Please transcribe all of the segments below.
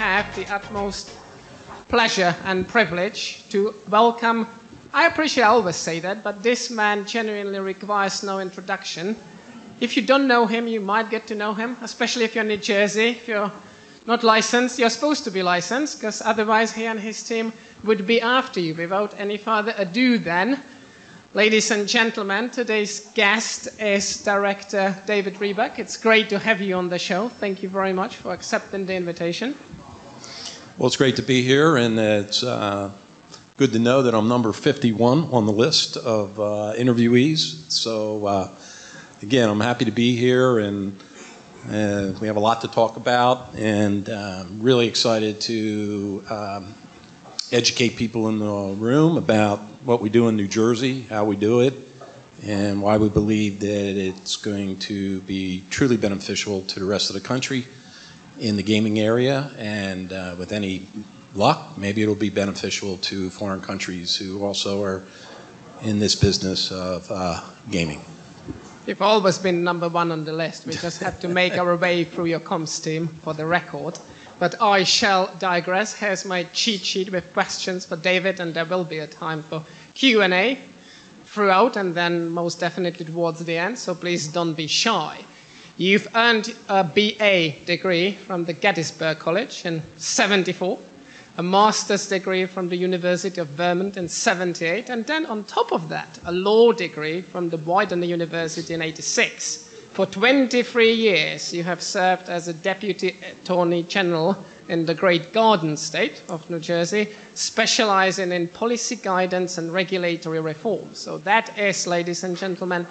have the utmost pleasure and privilege to welcome. I appreciate I always say that, but this man genuinely requires no introduction. If you don't know him, you might get to know him, especially if you're in New Jersey. If you're not licensed, you're supposed to be licensed, because otherwise he and his team would be after you. Without any further ado, then, ladies and gentlemen, today's guest is Director David Rebuck. It's great to have you on the show. Thank you very much for accepting the invitation. Well, it's great to be here, and it's uh, good to know that I'm number 51 on the list of uh, interviewees. So, uh, again, I'm happy to be here, and uh, we have a lot to talk about, and I'm really excited to um, educate people in the room about what we do in New Jersey, how we do it, and why we believe that it's going to be truly beneficial to the rest of the country in the gaming area, and uh, with any luck, maybe it'll be beneficial to foreign countries who also are in this business of uh, gaming. You've always been number one on the list. We just have to make our way through your comms team for the record. But I shall digress. Here's my cheat sheet with questions for David, and there will be a time for Q&A throughout, and then most definitely towards the end. So please don't be shy. You've earned a BA degree from the Gettysburg College in 74, a master's degree from the University of Vermont in 78, and then on top of that, a law degree from the Widener University in 86. For 23 years, you have served as a Deputy Attorney General in the Great Garden State of New Jersey, specializing in policy guidance and regulatory reform. So that is, ladies and gentlemen,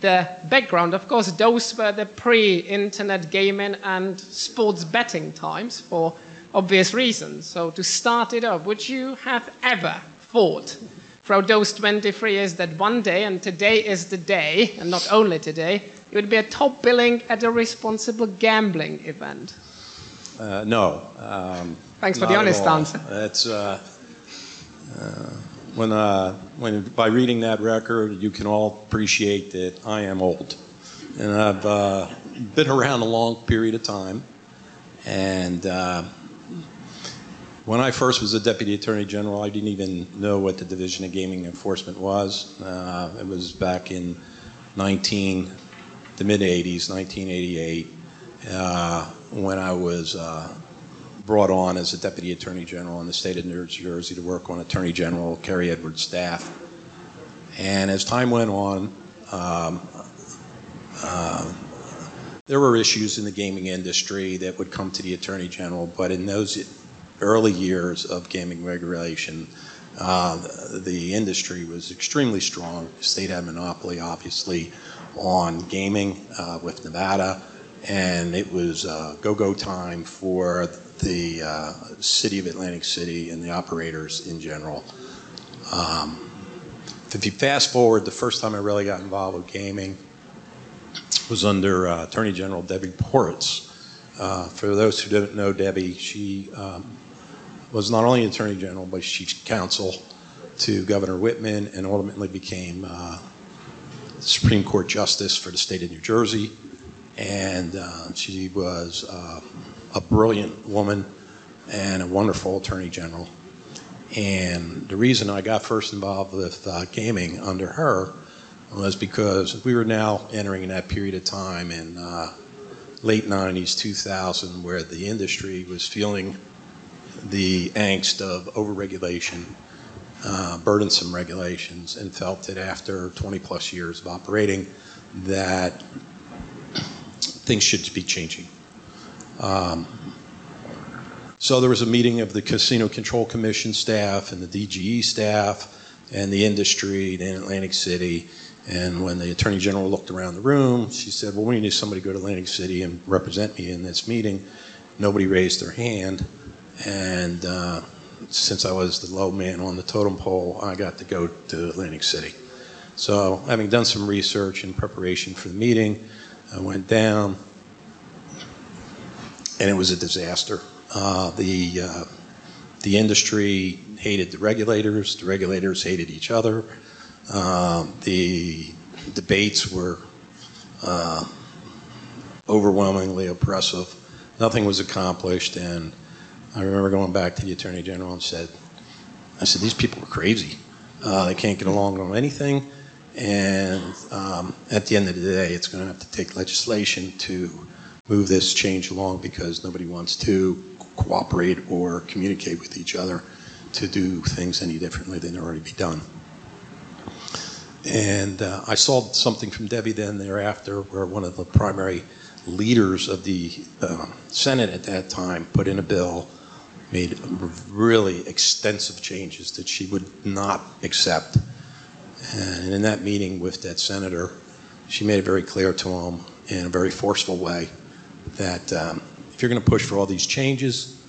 the background. Of course, those were the pre internet gaming and sports betting times for obvious reasons. So, to start it off, would you have ever thought throughout those 23 years that one day, and today is the day, and not only today, you would be a top billing at a responsible gambling event? Uh, no. Um, Thanks for the honest answer. It's. Uh, uh, when, uh, when by reading that record, you can all appreciate that I am old, and I've uh, been around a long period of time. And uh, when I first was a deputy attorney general, I didn't even know what the Division of Gaming Enforcement was. Uh, it was back in 19, the mid 80s, 1988, uh, when I was uh, brought on as a deputy attorney general in the state of New Jersey to work on Attorney General Cary Edwards' staff. And as time went on, um, uh, there were issues in the gaming industry that would come to the attorney general, but in those early years of gaming regulation, uh, the industry was extremely strong. The state had monopoly, obviously, on gaming uh, with Nevada, and it was uh, go-go time for the uh, city of Atlantic City and the operators in general. Um, if you fast forward, the first time I really got involved with gaming was under uh, Attorney General Debbie Poritz. Uh, for those who don't know Debbie, she um, was not only Attorney General, but she's counsel to Governor Whitman and ultimately became uh, Supreme Court Justice for the state of New Jersey. And uh, she was uh, a brilliant woman and a wonderful attorney general. And the reason I got first involved with uh, gaming under her was because we were now entering that period of time in uh, late 90s, 2000, where the industry was feeling the angst of overregulation, uh, burdensome regulations, and felt that after 20 plus years of operating, that things should be changing. Um, so there was a meeting of the Casino Control Commission staff and the DGE staff and the industry in Atlantic City. And when the Attorney General looked around the room, she said, Well, we need somebody to go to Atlantic City and represent me in this meeting. Nobody raised their hand. And uh, since I was the low man on the totem pole, I got to go to Atlantic City. So, having done some research in preparation for the meeting, I went down, and it was a disaster. Uh, the uh, the industry hated the regulators. The regulators hated each other. Um, the debates were uh, overwhelmingly oppressive. Nothing was accomplished, and I remember going back to the Attorney General and said, I said, these people are crazy. Uh, they can't get along on anything. And um, at the end of the day, it's going to have to take legislation to move this change along because nobody wants to cooperate or communicate with each other to do things any differently than already be done. And uh, I saw something from Debbie then thereafter where one of the primary leaders of the uh, Senate at that time put in a bill, made really extensive changes that she would not accept. And in that meeting with that senator, she made it very clear to him in a very forceful way that um, if you're going to push for all these changes,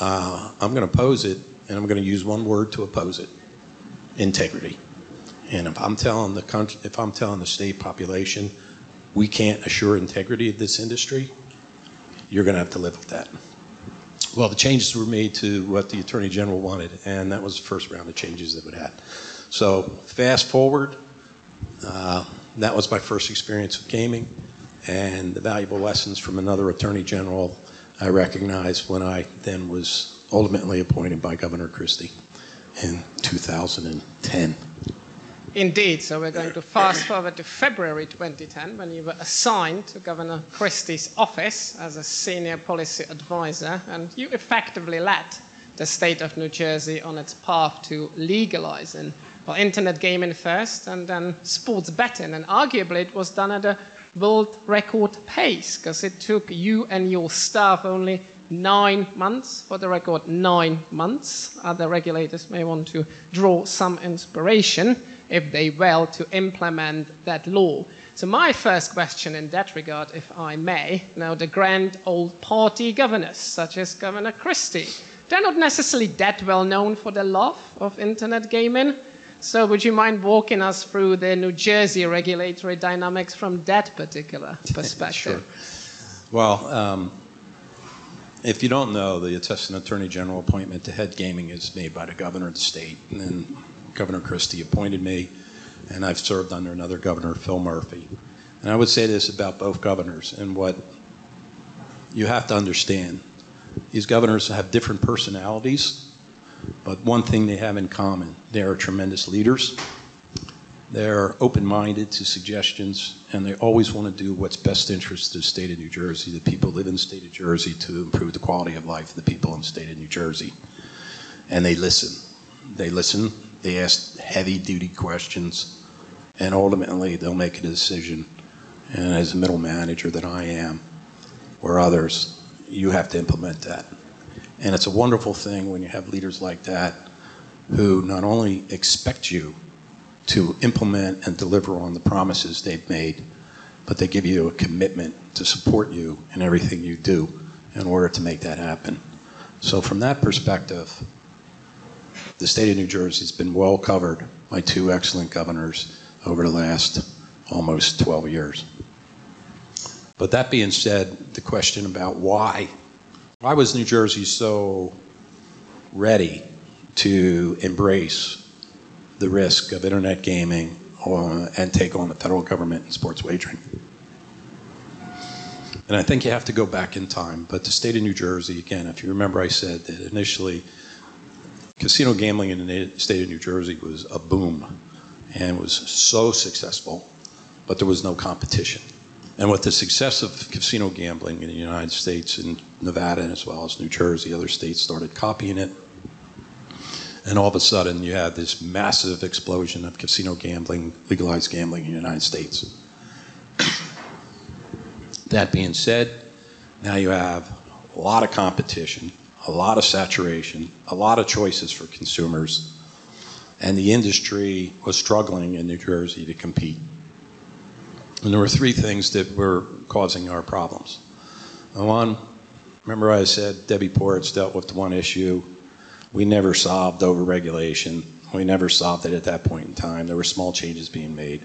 uh, I'm going to oppose it, and I'm going to use one word to oppose it: integrity. And if I'm telling the country, if I'm telling the state population, we can't assure integrity of this industry, you're going to have to live with that. Well, the changes were made to what the Attorney General wanted, and that was the first round of changes that we had. So, fast forward, uh, that was my first experience with gaming, and the valuable lessons from another Attorney General I recognized when I then was ultimately appointed by Governor Christie in 2010. Indeed, so we're going to fast forward to February 2010 when you were assigned to Governor Christie's office as a senior policy advisor, and you effectively led the state of New Jersey on its path to legalizing well, internet gaming first and then sports betting. And arguably, it was done at a world record pace because it took you and your staff only nine months, for the record, nine months. Other regulators may want to draw some inspiration if they will, to implement that law. So, my first question in that regard, if I may, now the grand old party governors, such as Governor Christie, they're not necessarily that well known for their love of internet gaming. So, would you mind walking us through the New Jersey regulatory dynamics from that particular perspective? sure. Well, um, if you don't know, the Assistant Attorney General appointment to head gaming is made by the governor of the state, and then Governor Christie appointed me, and I've served under another governor, Phil Murphy. And I would say this about both governors, and what you have to understand these governors have different personalities, but one thing they have in common they are tremendous leaders. They're open minded to suggestions, and they always want to do what's best interest of the state of New Jersey, the people live in the state of Jersey, to improve the quality of life of the people in the state of New Jersey. And they listen. They listen they ask heavy duty questions, and ultimately they'll make a decision. And as a middle manager that I am, or others, you have to implement that. And it's a wonderful thing when you have leaders like that who not only expect you to implement and deliver on the promises they've made, but they give you a commitment to support you in everything you do in order to make that happen. So, from that perspective, the state of New Jersey has been well covered by two excellent governors over the last almost 12 years. But that being said, the question about why, why was New Jersey so ready to embrace the risk of internet gaming uh, and take on the federal government in sports wagering? And I think you have to go back in time. But the state of New Jersey, again, if you remember, I said that initially casino gambling in the state of New Jersey was a boom and was so successful, but there was no competition. And with the success of casino gambling in the United States and Nevada and as well as New Jersey, other states started copying it. And all of a sudden, you had this massive explosion of casino gambling, legalized gambling in the United States. that being said, now you have a lot of competition a lot of saturation, a lot of choices for consumers, and the industry was struggling in New Jersey to compete. And there were three things that were causing our problems. One, remember I said Debbie Poritz dealt with one issue. We never solved overregulation. We never solved it at that point in time. There were small changes being made.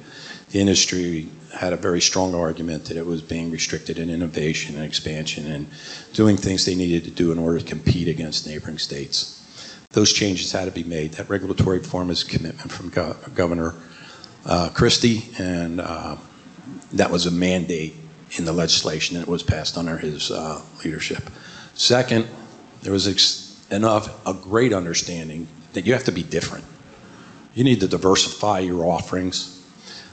The industry had a very strong argument that it was being restricted in innovation and expansion and doing things they needed to do in order to compete against neighboring states. Those changes had to be made. That regulatory reform is a commitment from Go- Governor uh, Christie, and uh, that was a mandate in the legislation that was passed under his uh, leadership. Second, there was ex- enough a great understanding that you have to be different. You need to diversify your offerings.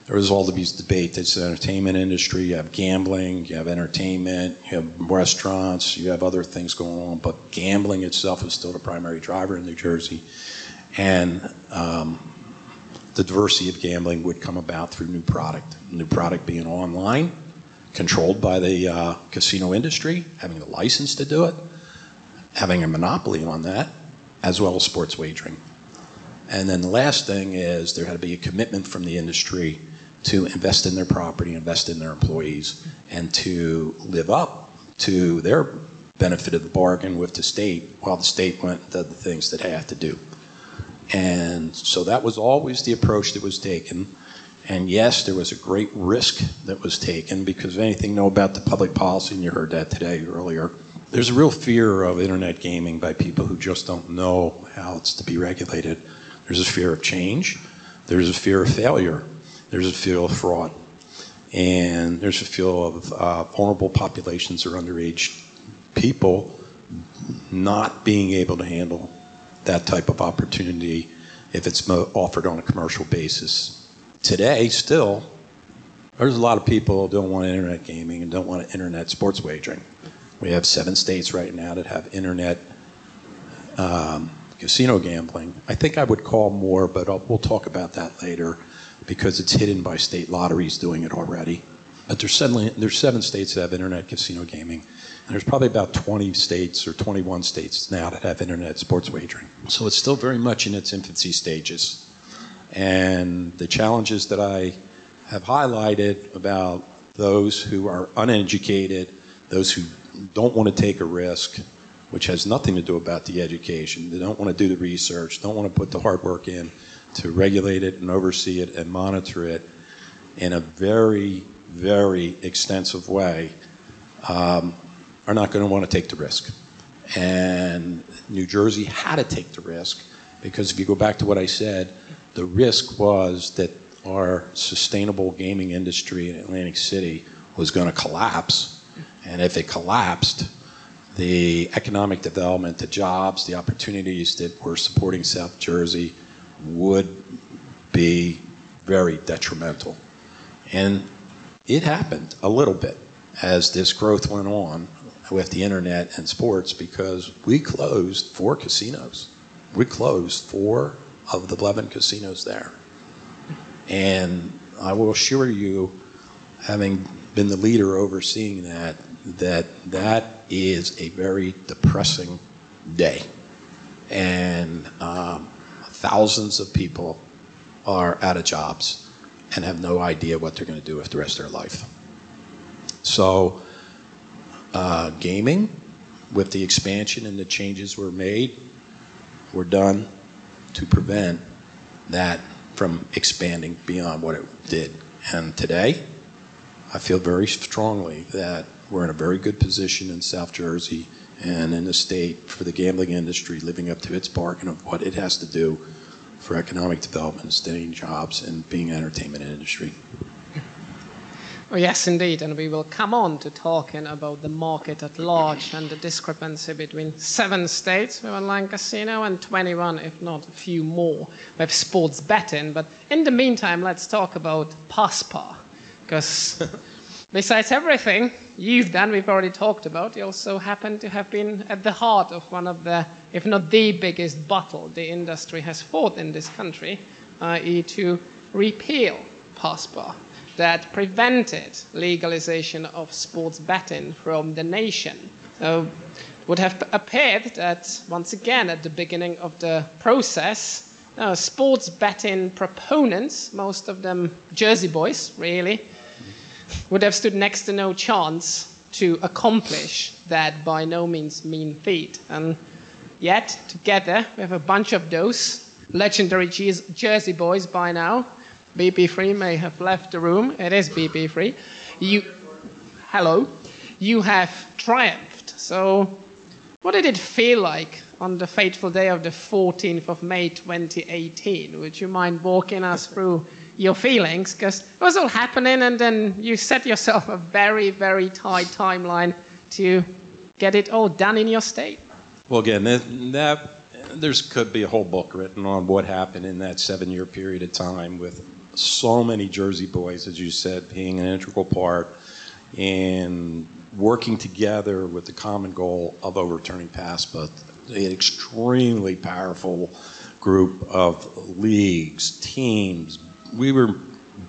There was all these debates. It's the entertainment industry. You have gambling. You have entertainment. You have restaurants. You have other things going on. But gambling itself is still the primary driver in New Jersey, and um, the diversity of gambling would come about through new product. New product being online, controlled by the uh, casino industry, having the license to do it, having a monopoly on that, as well as sports wagering. And then the last thing is there had to be a commitment from the industry to invest in their property, invest in their employees, and to live up to their benefit of the bargain with the state while the state went and did the things that they have to do. And so that was always the approach that was taken. And yes, there was a great risk that was taken because if anything know about the public policy, and you heard that today earlier, there's a real fear of internet gaming by people who just don't know how it's to be regulated. There's a fear of change. There's a fear of failure. There's a fear of fraud. And there's a fear of uh, vulnerable populations or underage people not being able to handle that type of opportunity if it's offered on a commercial basis. Today, still, there's a lot of people who don't want internet gaming and don't want internet sports wagering. We have seven states right now that have internet um, casino gambling. I think I would call more, but I'll, we'll talk about that later because it's hidden by state lotteries doing it already. But there's, suddenly, there's seven states that have internet casino gaming. There's probably about 20 states or 21 states now that have internet sports wagering. So it's still very much in its infancy stages. And the challenges that I have highlighted about those who are uneducated, those who don't want to take a risk, which has nothing to do about the education. They don't want to do the research, don't want to put the hard work in to regulate it and oversee it and monitor it in a very, very extensive way. Um, are not going to want to take the risk. And New Jersey had to take the risk because if you go back to what I said, the risk was that our sustainable gaming industry in Atlantic City was going to collapse. And if it collapsed, the economic development, the jobs, the opportunities that were supporting South Jersey would be very detrimental. And it happened a little bit as this growth went on with the internet and sports because we closed four casinos. We closed four of the 11 casinos there. And I will assure you, having been the leader overseeing that, that that is a very depressing day. And um, thousands of people are out of jobs and have no idea what they're going to do with the rest of their life. So uh, gaming, with the expansion and the changes were made, were done to prevent that from expanding beyond what it did. And today, I feel very strongly that we're in a very good position in South Jersey and in the state for the gambling industry living up to its bargain of what it has to do for economic development, staying jobs, and being an entertainment industry. Oh, yes, indeed, and we will come on to talking about the market at large and the discrepancy between seven states with online casino and 21, if not a few more, with sports betting. But in the meantime, let's talk about PASPA, because besides everything you've done, we've already talked about, you also happen to have been at the heart of one of the, if not the biggest battle the industry has fought in this country, i.e., to repeal PASPA that prevented legalization of sports betting from the nation. So it would have appeared that once again at the beginning of the process, uh, sports betting proponents, most of them Jersey boys, really, would have stood next to no chance to accomplish that by no means mean feat. And yet, together we have a bunch of those legendary Jersey boys by now, BP3 may have left the room. It is BP3. You, hello. You have triumphed. So, what did it feel like on the fateful day of the 14th of May 2018? Would you mind walking us through your feelings? Because it was all happening, and then you set yourself a very, very tight timeline to get it all done in your state. Well, again, that, that there's could be a whole book written on what happened in that seven-year period of time with so many Jersey boys, as you said, being an integral part in working together with the common goal of overturning PASPA. An extremely powerful group of leagues, teams. We were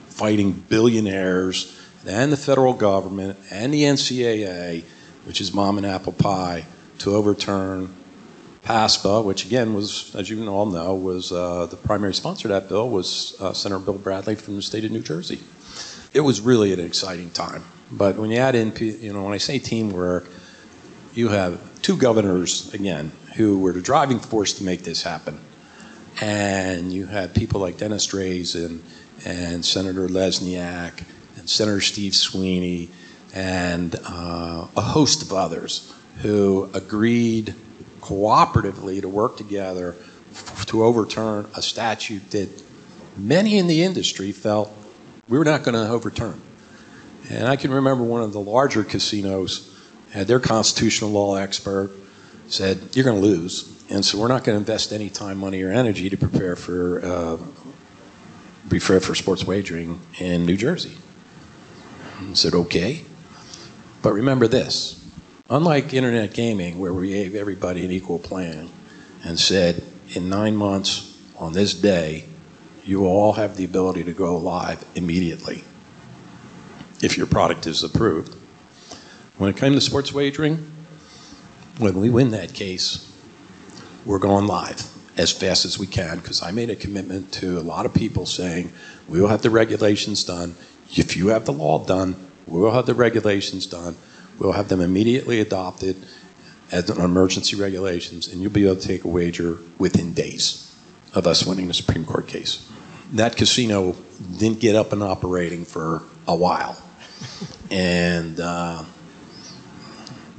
fighting billionaires and the federal government and the NCAA, which is mom and apple pie, to overturn PASPA, which again was, as you all know, was uh, the primary sponsor of that bill was uh, Senator Bill Bradley from the state of New Jersey. It was really an exciting time. But when you add in, you know, when I say teamwork, you have two governors again who were the driving force to make this happen, and you had people like Dennis Drazin and Senator Lesniak and Senator Steve Sweeney and uh, a host of others who agreed cooperatively to work together to overturn a statute that many in the industry felt we were not going to overturn. And I can remember one of the larger casinos had their constitutional law expert said, "You're going to lose, and so we're not going to invest any time, money, or energy to prepare for uh, prepare for sports wagering in New Jersey." Said, "Okay, but remember this: unlike internet gaming, where we gave everybody an equal plan and said, in nine months on this day, you will all have the ability to go live immediately." if your product is approved. When it came to sports wagering, when we win that case, we're going live as fast as we can because I made a commitment to a lot of people saying we will have the regulations done. If you have the law done, we will have the regulations done. We'll have them immediately adopted as an emergency regulations, and you'll be able to take a wager within days of us winning the Supreme Court case. That casino didn't get up and operating for a while and uh,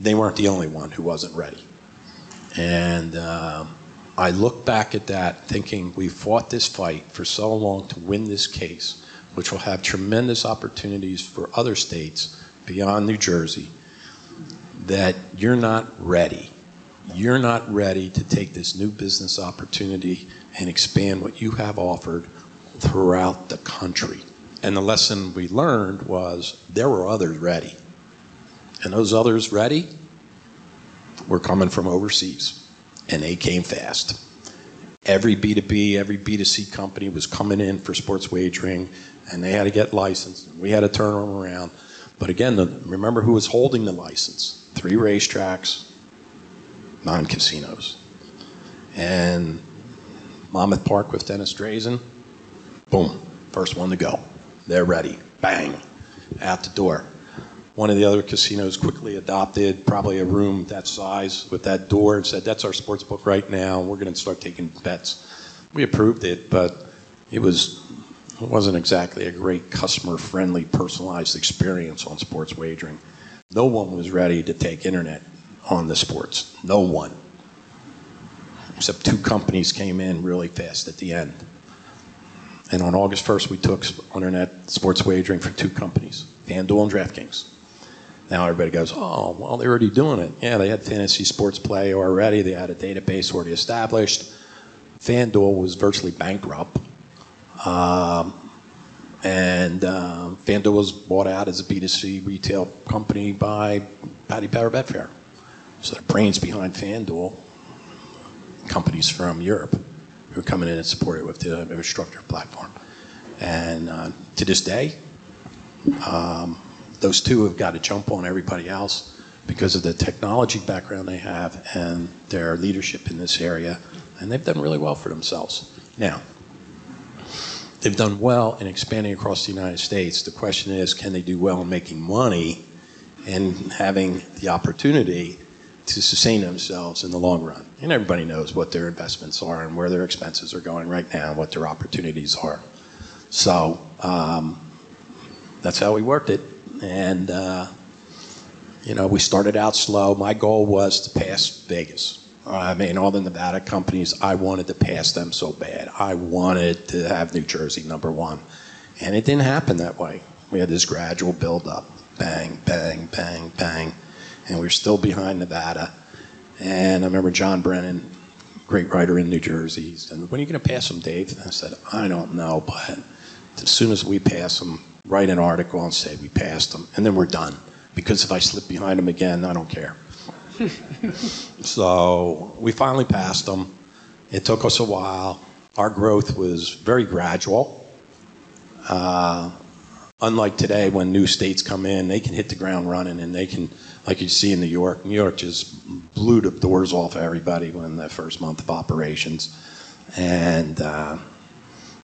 they weren't the only one who wasn't ready. And uh, I look back at that thinking we fought this fight for so long to win this case, which will have tremendous opportunities for other states beyond New Jersey, that you're not ready. You're not ready to take this new business opportunity and expand what you have offered throughout the country. And the lesson we learned was there were others ready. And those others ready were coming from overseas, and they came fast. Every B2B, every B2C company was coming in for sports wagering, and they had to get licensed. We had to turn them around. But again, the, remember who was holding the license? Three racetracks, nine casinos. And Monmouth Park with Dennis Drazin, boom, first one to go. They're ready. Bang, out the door. One of the other casinos quickly adopted probably a room that size with that door and said, That's our sports book right now. We're going to start taking bets. We approved it, but it was it wasn't exactly a great customer friendly, personalized experience on sports wagering. No one was ready to take internet on the sports. No one. Except two companies came in really fast at the end. And on August 1st, we took internet sports wagering for two companies, FanDuel and DraftKings. Now everybody goes, oh, well, they're already doing it. Yeah, they had fantasy sports play already. They had a database already established. FanDuel was virtually bankrupt. Um, and uh, FanDuel was bought out as a B2C retail company by Paddy Power Betfair. So the brains behind FanDuel, companies from Europe who are coming in and support it with the infrastructure platform. And uh, to this day, um, those two have got to jump on everybody else because of the technology background they have and their leadership in this area. And they've done really well for themselves. Now, they've done well in expanding across the United States. The question is, can they do well in making money and having the opportunity to sustain themselves in the long run. And everybody knows what their investments are and where their expenses are going right now, and what their opportunities are. So um, that's how we worked it. And, uh, you know, we started out slow. My goal was to pass Vegas. I mean, all the Nevada companies, I wanted to pass them so bad. I wanted to have New Jersey number one. And it didn't happen that way. We had this gradual build up bang, bang, bang, bang and we're still behind Nevada. And I remember John Brennan, great writer in New Jersey, he said, When are you going to pass them, Dave? And I said, I don't know, but as soon as we pass them, write an article and say we passed them, and then we're done. Because if I slip behind them again, I don't care. so we finally passed them. It took us a while. Our growth was very gradual. Uh, unlike today, when new states come in, they can hit the ground running and they can, like you see in New York, New York just blew the doors off everybody when the first month of operations. And uh,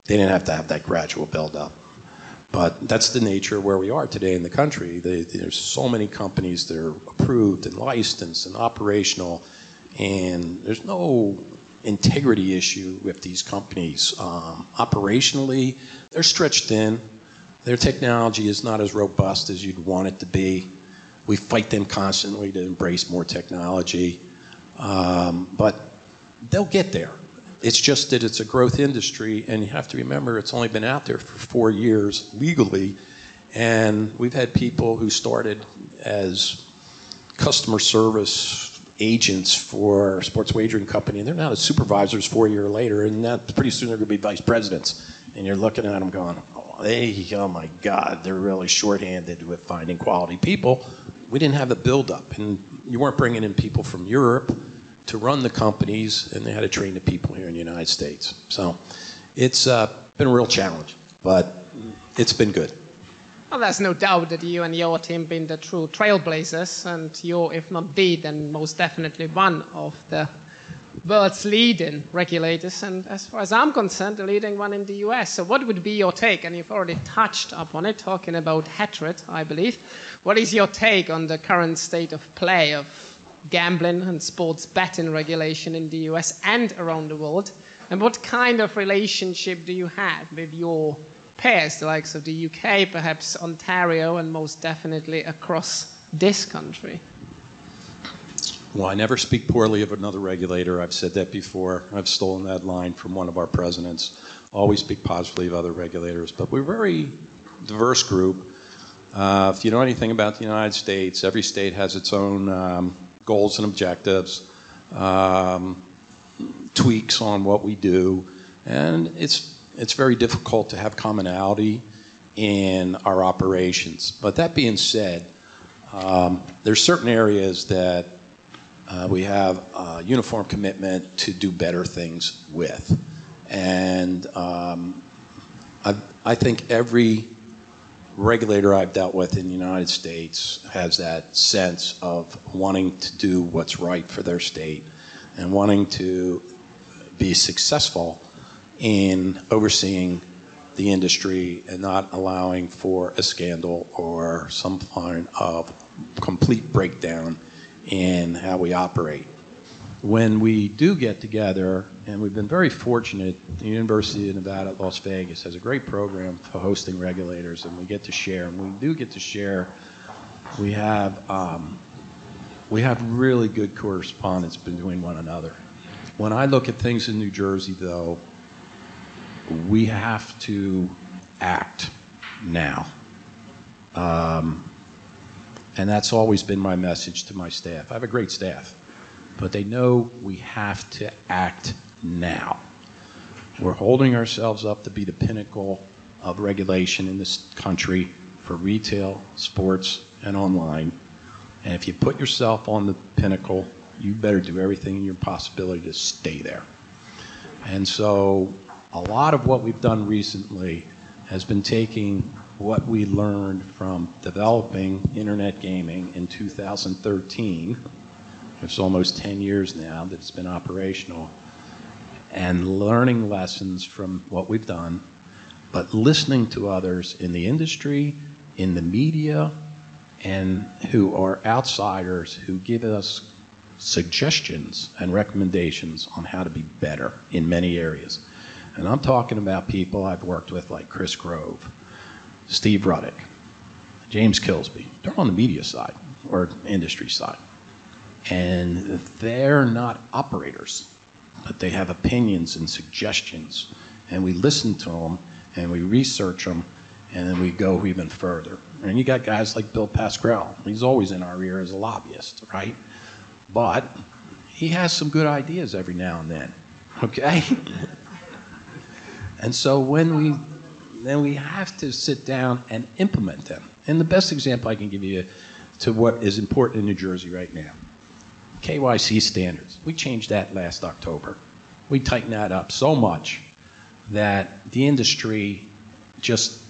they didn't have to have that gradual buildup. But that's the nature of where we are today in the country. They, there's so many companies that are approved and licensed and operational, and there's no integrity issue with these companies. Um, operationally, they're stretched thin. Their technology is not as robust as you'd want it to be. We fight them constantly to embrace more technology, um, but they'll get there. It's just that it's a growth industry, and you have to remember it's only been out there for four years legally. And we've had people who started as customer service agents for sports wagering company, and they're now supervisors four years later, and that pretty soon they're going to be vice presidents. And you're looking at them going, oh, oh my God, they're really shorthanded with finding quality people. We didn't have the buildup, and you weren't bringing in people from Europe to run the companies, and they had to train the people here in the United States. So it's uh, been a real challenge, but it's been good. Well, there's no doubt that you and your team been the true trailblazers, and you're, if not the, then most definitely one of the world's leading regulators, and as far as I'm concerned, the leading one in the US. So, what would be your take? And you've already touched upon it, talking about hatred, I believe. What is your take on the current state of play of gambling and sports betting regulation in the US and around the world? And what kind of relationship do you have with your peers, the likes of the UK, perhaps Ontario, and most definitely across this country? Well, I never speak poorly of another regulator. I've said that before. I've stolen that line from one of our presidents. Always speak positively of other regulators. But we're a very diverse group. Uh, if you know anything about the United States, every state has its own um, goals and objectives, um, tweaks on what we do, and it's it's very difficult to have commonality in our operations. But that being said, um, there's certain areas that uh, we have a uniform commitment to do better things with, and um, I, I think every regulator I've dealt with in the United States has that sense of wanting to do what's right for their state and wanting to be successful in overseeing the industry and not allowing for a scandal or some kind of complete breakdown in how we operate when we do get together, and we've been very fortunate, the University of Nevada at Las Vegas has a great program for hosting regulators, and we get to share. And we do get to share. We have um, we have really good correspondence between one another. When I look at things in New Jersey, though, we have to act now. Um, and that's always been my message to my staff. I have a great staff but they know we have to act now. We're holding ourselves up to be the pinnacle of regulation in this country for retail, sports, and online. And if you put yourself on the pinnacle, you better do everything in your possibility to stay there. And so, a lot of what we've done recently has been taking what we learned from developing internet gaming in 2013 it's almost 10 years now that it's been operational. And learning lessons from what we've done, but listening to others in the industry, in the media, and who are outsiders who give us suggestions and recommendations on how to be better in many areas. And I'm talking about people I've worked with like Chris Grove, Steve Ruddock, James Kilsby. They're on the media side or industry side and they're not operators, but they have opinions and suggestions, and we listen to them and we research them, and then we go even further. And you got guys like Bill Pascrell; he's always in our ear as a lobbyist, right? But he has some good ideas every now and then. Okay? and so when we then we have to sit down and implement them. And the best example I can give you to what is important in New Jersey right now. KYC standards. We changed that last October. We tightened that up so much that the industry just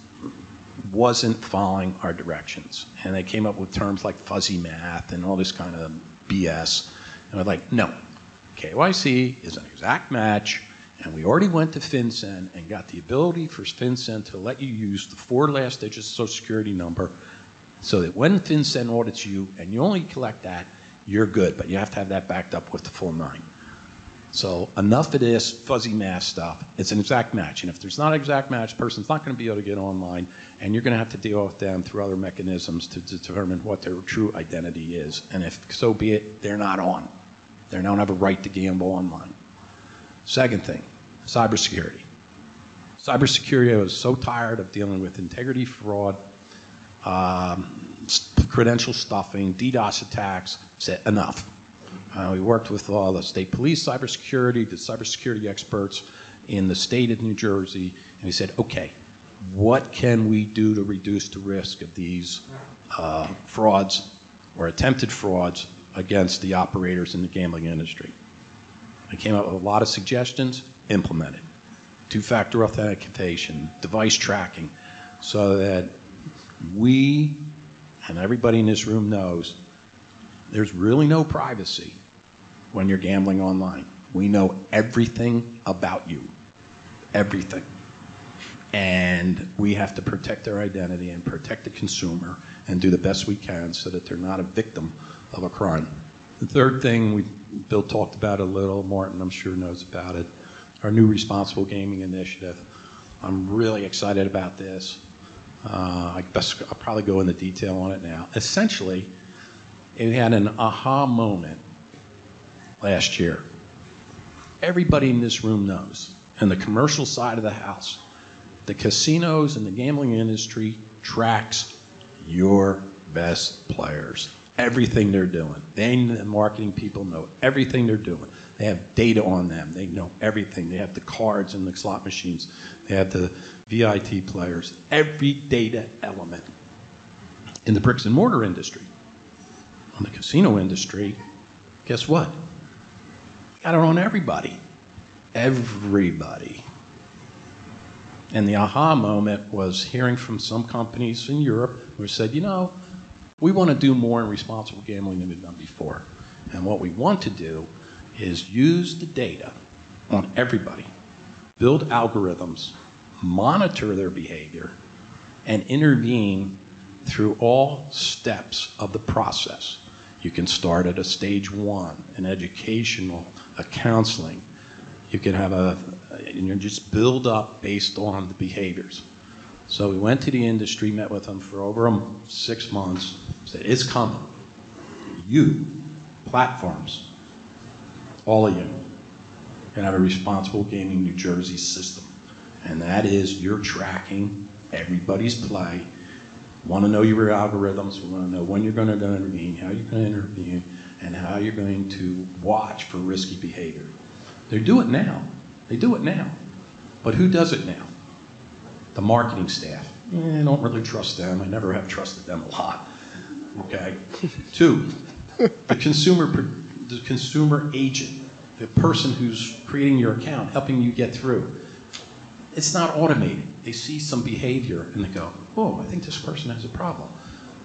wasn't following our directions. And they came up with terms like fuzzy math and all this kind of BS. And we're like, no, KYC is an exact match. And we already went to FinCEN and got the ability for FinCEN to let you use the four last digits of Social Security number so that when FinCEN audits you and you only collect that, you're good. But you have to have that backed up with the full nine. So enough of this fuzzy math stuff. It's an exact match. And if there's not an exact match, the person's not going to be able to get online, and you're going to have to deal with them through other mechanisms to determine what their true identity is. And if so be it, they're not on. They don't have a right to gamble online. Second thing, cybersecurity. Cybersecurity, I was so tired of dealing with integrity fraud, um, credential stuffing, DDoS attacks. Said enough. Uh, we worked with all the state police cybersecurity, the cybersecurity experts in the state of New Jersey, and we said, okay, what can we do to reduce the risk of these uh, frauds or attempted frauds against the operators in the gambling industry? I came up with a lot of suggestions, implemented. Two factor authentication, device tracking, so that we and everybody in this room knows there's really no privacy when you're gambling online. We know everything about you, everything. And we have to protect their identity and protect the consumer and do the best we can so that they're not a victim of a crime. The third thing we Bill talked about a little, Martin I'm sure knows about it, our new responsible gaming initiative. I'm really excited about this. Uh, I best, I'll probably go into detail on it now. Essentially, it had an aha moment last year. Everybody in this room knows, and the commercial side of the house, the casinos and the gambling industry tracks your best players. Everything they're doing. They, the marketing people, know everything they're doing. They have data on them. They know everything. They have the cards and the slot machines. They have the VIP players. Every data element. In the bricks and mortar industry, on the casino industry, guess what? Got it on everybody. Everybody. And the aha moment was hearing from some companies in Europe who said, you know, we want to do more in responsible gambling than we've done before. And what we want to do is use the data on everybody, build algorithms, monitor their behavior, and intervene through all steps of the process. You can start at a stage one, an educational, a counseling. You can have a, you know, just build up based on the behaviors. So we went to the industry, met with them for over six months, said, it's coming. You, platforms, all of you, can have a responsible gaming New Jersey system. And that is you're tracking everybody's play want to know your algorithms. We want to know when you're going to intervene, how you're going to intervene, and how you're going to watch for risky behavior. They do it now. They do it now. But who does it now? The marketing staff. Eh, I don't really trust them. I never have trusted them a lot. Okay. Two, the consumer, the consumer agent, the person who's creating your account, helping you get through it's not automated. They see some behavior and they go, oh, I think this person has a problem.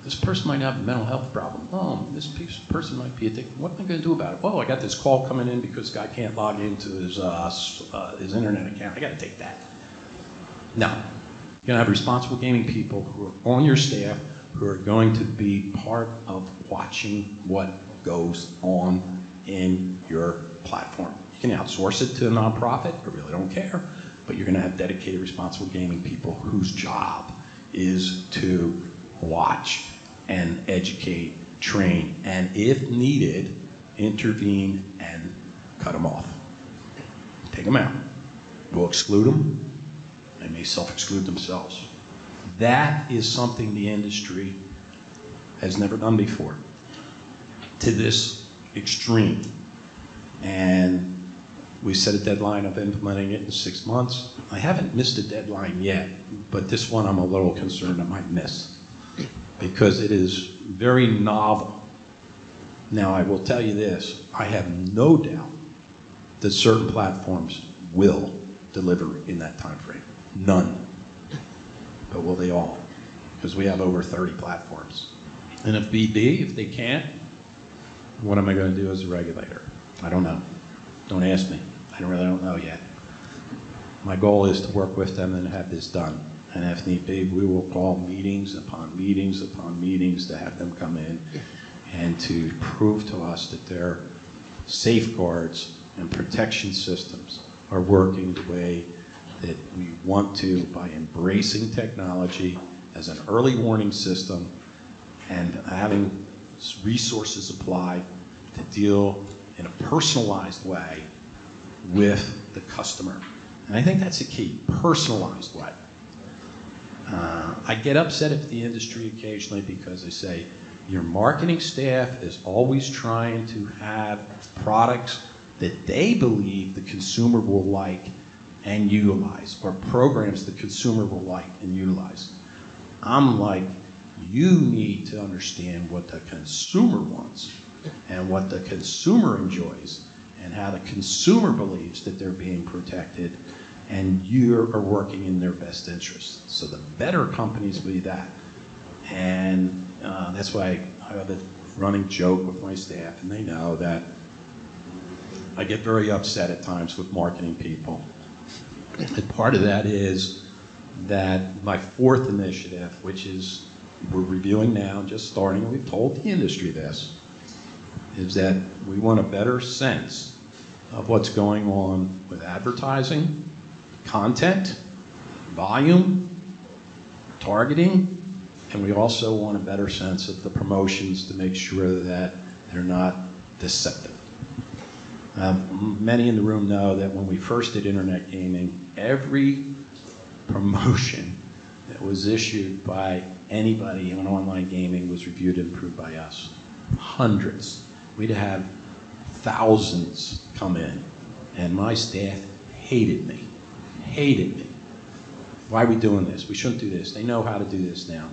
This person might have a mental health problem. Oh, this person might be addicted. What am I going to do about it? Oh, I got this call coming in because guy can't log into his, uh, uh, his internet account. I got to take that. No. You're going to have responsible gaming people who are on your staff who are going to be part of watching what goes on in your platform. You can outsource it to a nonprofit. I really don't care but you're going to have dedicated responsible gaming people whose job is to watch and educate, train, and if needed, intervene and cut them off. Take them out. We'll exclude them. They may self exclude themselves. That is something the industry has never done before to this extreme. And we set a deadline of implementing it in six months. I haven't missed a deadline yet, but this one I'm a little concerned I might miss because it is very novel. Now, I will tell you this I have no doubt that certain platforms will deliver in that time frame. None. But will they all? Because we have over 30 platforms. And if BD, if they can't, what am I going to do as a regulator? I don't know. Don't ask me. I really don't know yet. My goal is to work with them and have this done. And if need be, we will call meetings upon meetings upon meetings to have them come in and to prove to us that their safeguards and protection systems are working the way that we want to by embracing technology as an early warning system and having resources applied to deal in a personalized way with the customer. And I think that's a key, personalized way. Uh, I get upset at the industry occasionally because they say, your marketing staff is always trying to have products that they believe the consumer will like and utilize, or programs the consumer will like and utilize. I'm like, you need to understand what the consumer wants and what the consumer enjoys and how the consumer believes that they're being protected and you are working in their best interest. So the better companies will be that. And uh, that's why I have a running joke with my staff, and they know that I get very upset at times with marketing people. And part of that is that my fourth initiative, which is we're reviewing now, just starting, we've told the industry this, is that we want a better sense of what's going on with advertising, content, volume, targeting, and we also want a better sense of the promotions to make sure that they're not deceptive. Um, many in the room know that when we first did internet gaming, every promotion that was issued by anybody in online gaming was reviewed and approved by us. Hundreds. We'd have thousands come in, and my staff hated me. Hated me. Why are we doing this? We shouldn't do this. They know how to do this now.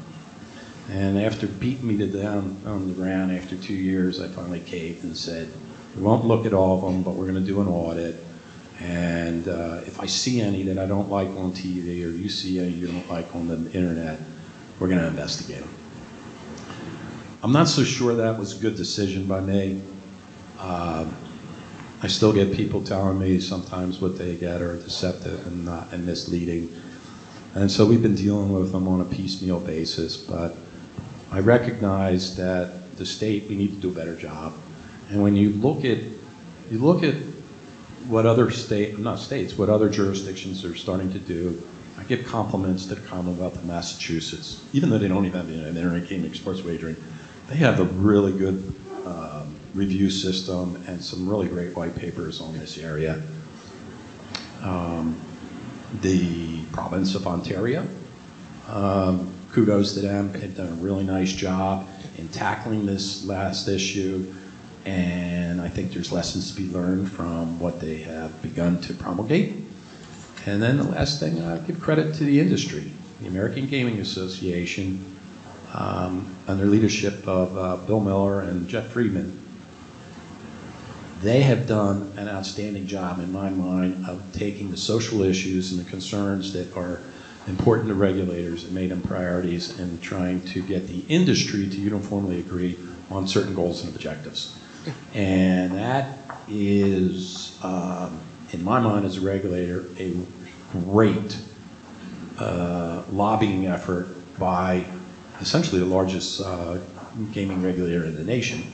And after beating me to down on the ground after two years, I finally caved and said, we won't look at all of them, but we're going to do an audit. And uh, if I see any that I don't like on TV or you see any you don't like on the internet, we're going to investigate them. I'm not so sure that was a good decision by me. Uh, I still get people telling me sometimes what they get are deceptive and not and misleading. And so we've been dealing with them on a piecemeal basis, but I recognize that the state we need to do a better job. And when you look at you look at what other state not states, what other jurisdictions are starting to do, I give compliments to the Commonwealth of Massachusetts, even though they don't even have an internet gaming sports wagering. They have a really good um, review system and some really great white papers on this area. Um, the province of Ontario, um, kudos to them. They've done a really nice job in tackling this last issue. And I think there's lessons to be learned from what they have begun to promulgate. And then the last thing, I give credit to the industry, the American Gaming Association, um, under leadership of uh, Bill Miller and Jeff Friedman. They have done an outstanding job, in my mind, of taking the social issues and the concerns that are important to regulators and made them priorities and trying to get the industry to uniformly agree on certain goals and objectives. And that is, um, in my mind as a regulator, a great uh, lobbying effort by essentially the largest uh, gaming regulator in the nation.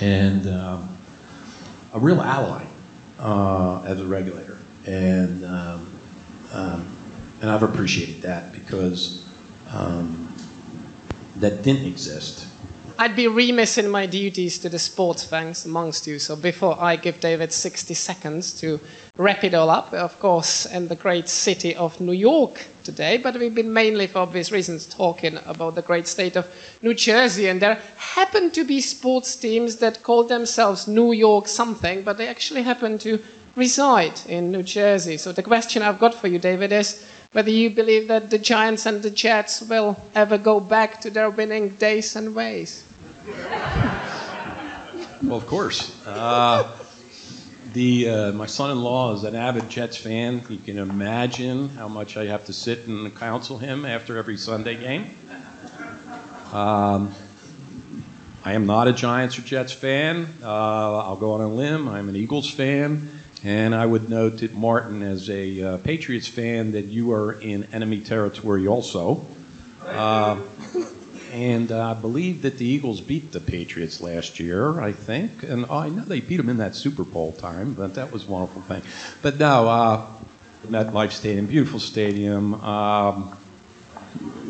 And um, a real ally uh, as a regulator. And, um, um, and I've appreciated that because um, that didn't exist I'd be remiss in my duties to the sports fans amongst you. So before I give David 60 seconds to wrap it all up, of course, in the great city of New York today, but we've been mainly, for obvious reasons, talking about the great state of New Jersey. And there happen to be sports teams that call themselves New York something, but they actually happen to reside in New Jersey. So the question I've got for you, David, is whether you believe that the Giants and the Jets will ever go back to their winning days and ways. Well, of course. Uh, the uh, my son-in-law is an avid Jets fan. You can imagine how much I have to sit and counsel him after every Sunday game. Um, I am not a Giants or Jets fan. Uh, I'll go on a limb. I'm an Eagles fan. And I would note that Martin, as a uh, Patriots fan, that you are in enemy territory also. Uh, and I believe that the Eagles beat the Patriots last year, I think. And oh, I know they beat them in that Super Bowl time, but that was a wonderful thing. But no, uh, MetLife Stadium, beautiful stadium. Um,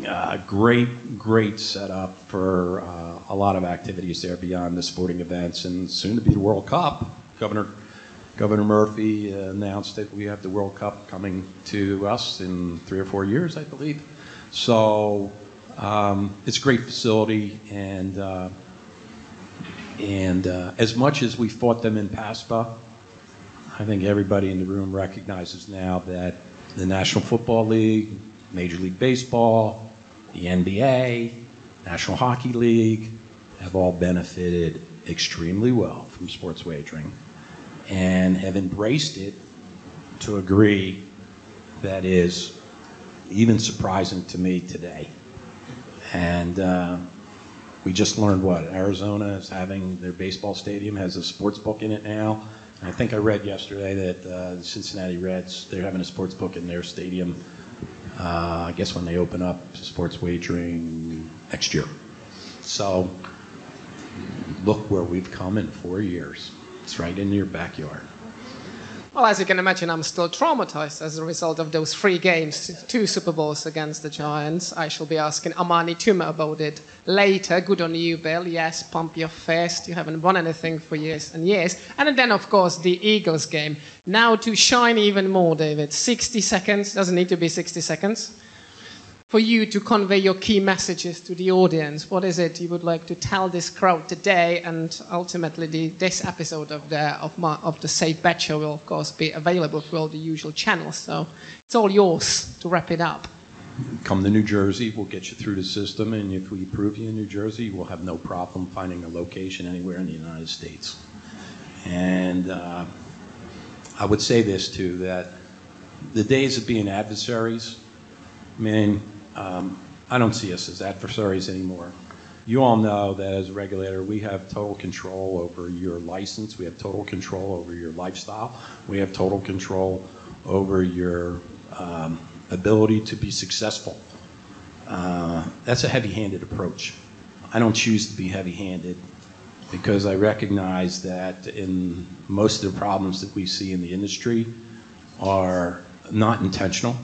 uh, great, great setup for uh, a lot of activities there beyond the sporting events and soon to be the World Cup. Governor Governor Murphy announced that we have the World Cup coming to us in three or four years, I believe. So um, it's a great facility, and uh, and uh, as much as we fought them in PASPA, I think everybody in the room recognizes now that the National Football League, Major League Baseball, the NBA, National Hockey League have all benefited extremely well from sports wagering and have embraced it to a degree that is even surprising to me today. And uh, we just learned what Arizona is having their baseball stadium has a sports book in it now. And I think I read yesterday that uh, the Cincinnati Reds they're having a sports book in their stadium. Uh, I guess when they open up sports wagering next year. So look where we've come in four years. It's right in your backyard. Well, as you can imagine, I'm still traumatized as a result of those three games, two Super Bowls against the Giants. I shall be asking Amani Toomer about it later. Good on you, Bill. Yes, pump your fist. You haven't won anything for years and years. And then, of course, the Eagles game. Now to shine even more, David. 60 seconds. Doesn't need to be 60 seconds for you to convey your key messages to the audience. What is it you would like to tell this crowd today? And ultimately, the, this episode of the of, my, of the Safe Show will, of course, be available through all the usual channels. So it's all yours to wrap it up. Come to New Jersey, we'll get you through the system, and if we approve you in New Jersey, we'll have no problem finding a location anywhere in the United States. And uh, I would say this too that the days of being adversaries, I mean, um, I don't see us as adversaries anymore. You all know that as a regulator, we have total control over your license, we have total control over your lifestyle, we have total control over your um, ability to be successful. Uh, that's a heavy handed approach. I don't choose to be heavy handed because I recognize that in most of the problems that we see in the industry are not intentional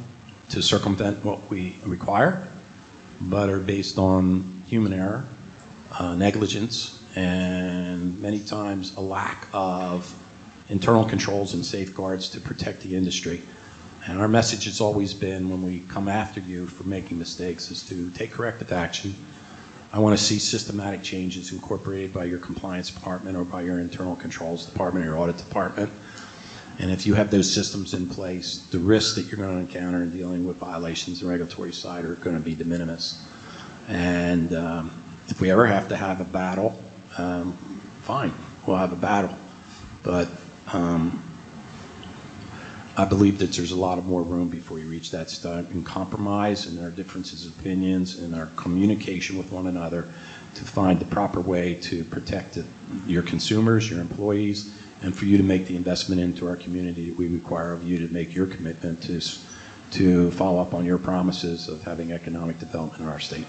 to circumvent what we require, but are based on human error, uh, negligence, and many times a lack of internal controls and safeguards to protect the industry. And our message has always been when we come after you for making mistakes is to take corrective action. I want to see systematic changes incorporated by your compliance department or by your internal controls department or your audit department. And if you have those systems in place, the risks that you're going to encounter in dealing with violations on the regulatory side are going to be de minimis. And um, if we ever have to have a battle, um, fine, we'll have a battle. But um, I believe that there's a lot of more room before you reach that step in compromise and our differences of opinions and our communication with one another to find the proper way to protect your consumers, your employees, and for you to make the investment into our community we require of you to make your commitment to, to follow up on your promises of having economic development in our state.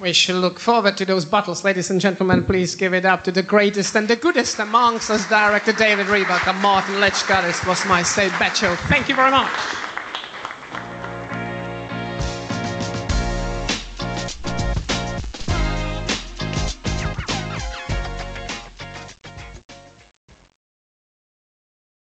We shall look forward to those battles. Ladies and gentlemen, please give it up to the greatest and the goodest amongst us, Director David Rebuck and Martin Lycka. This was my State Show. Thank you very much.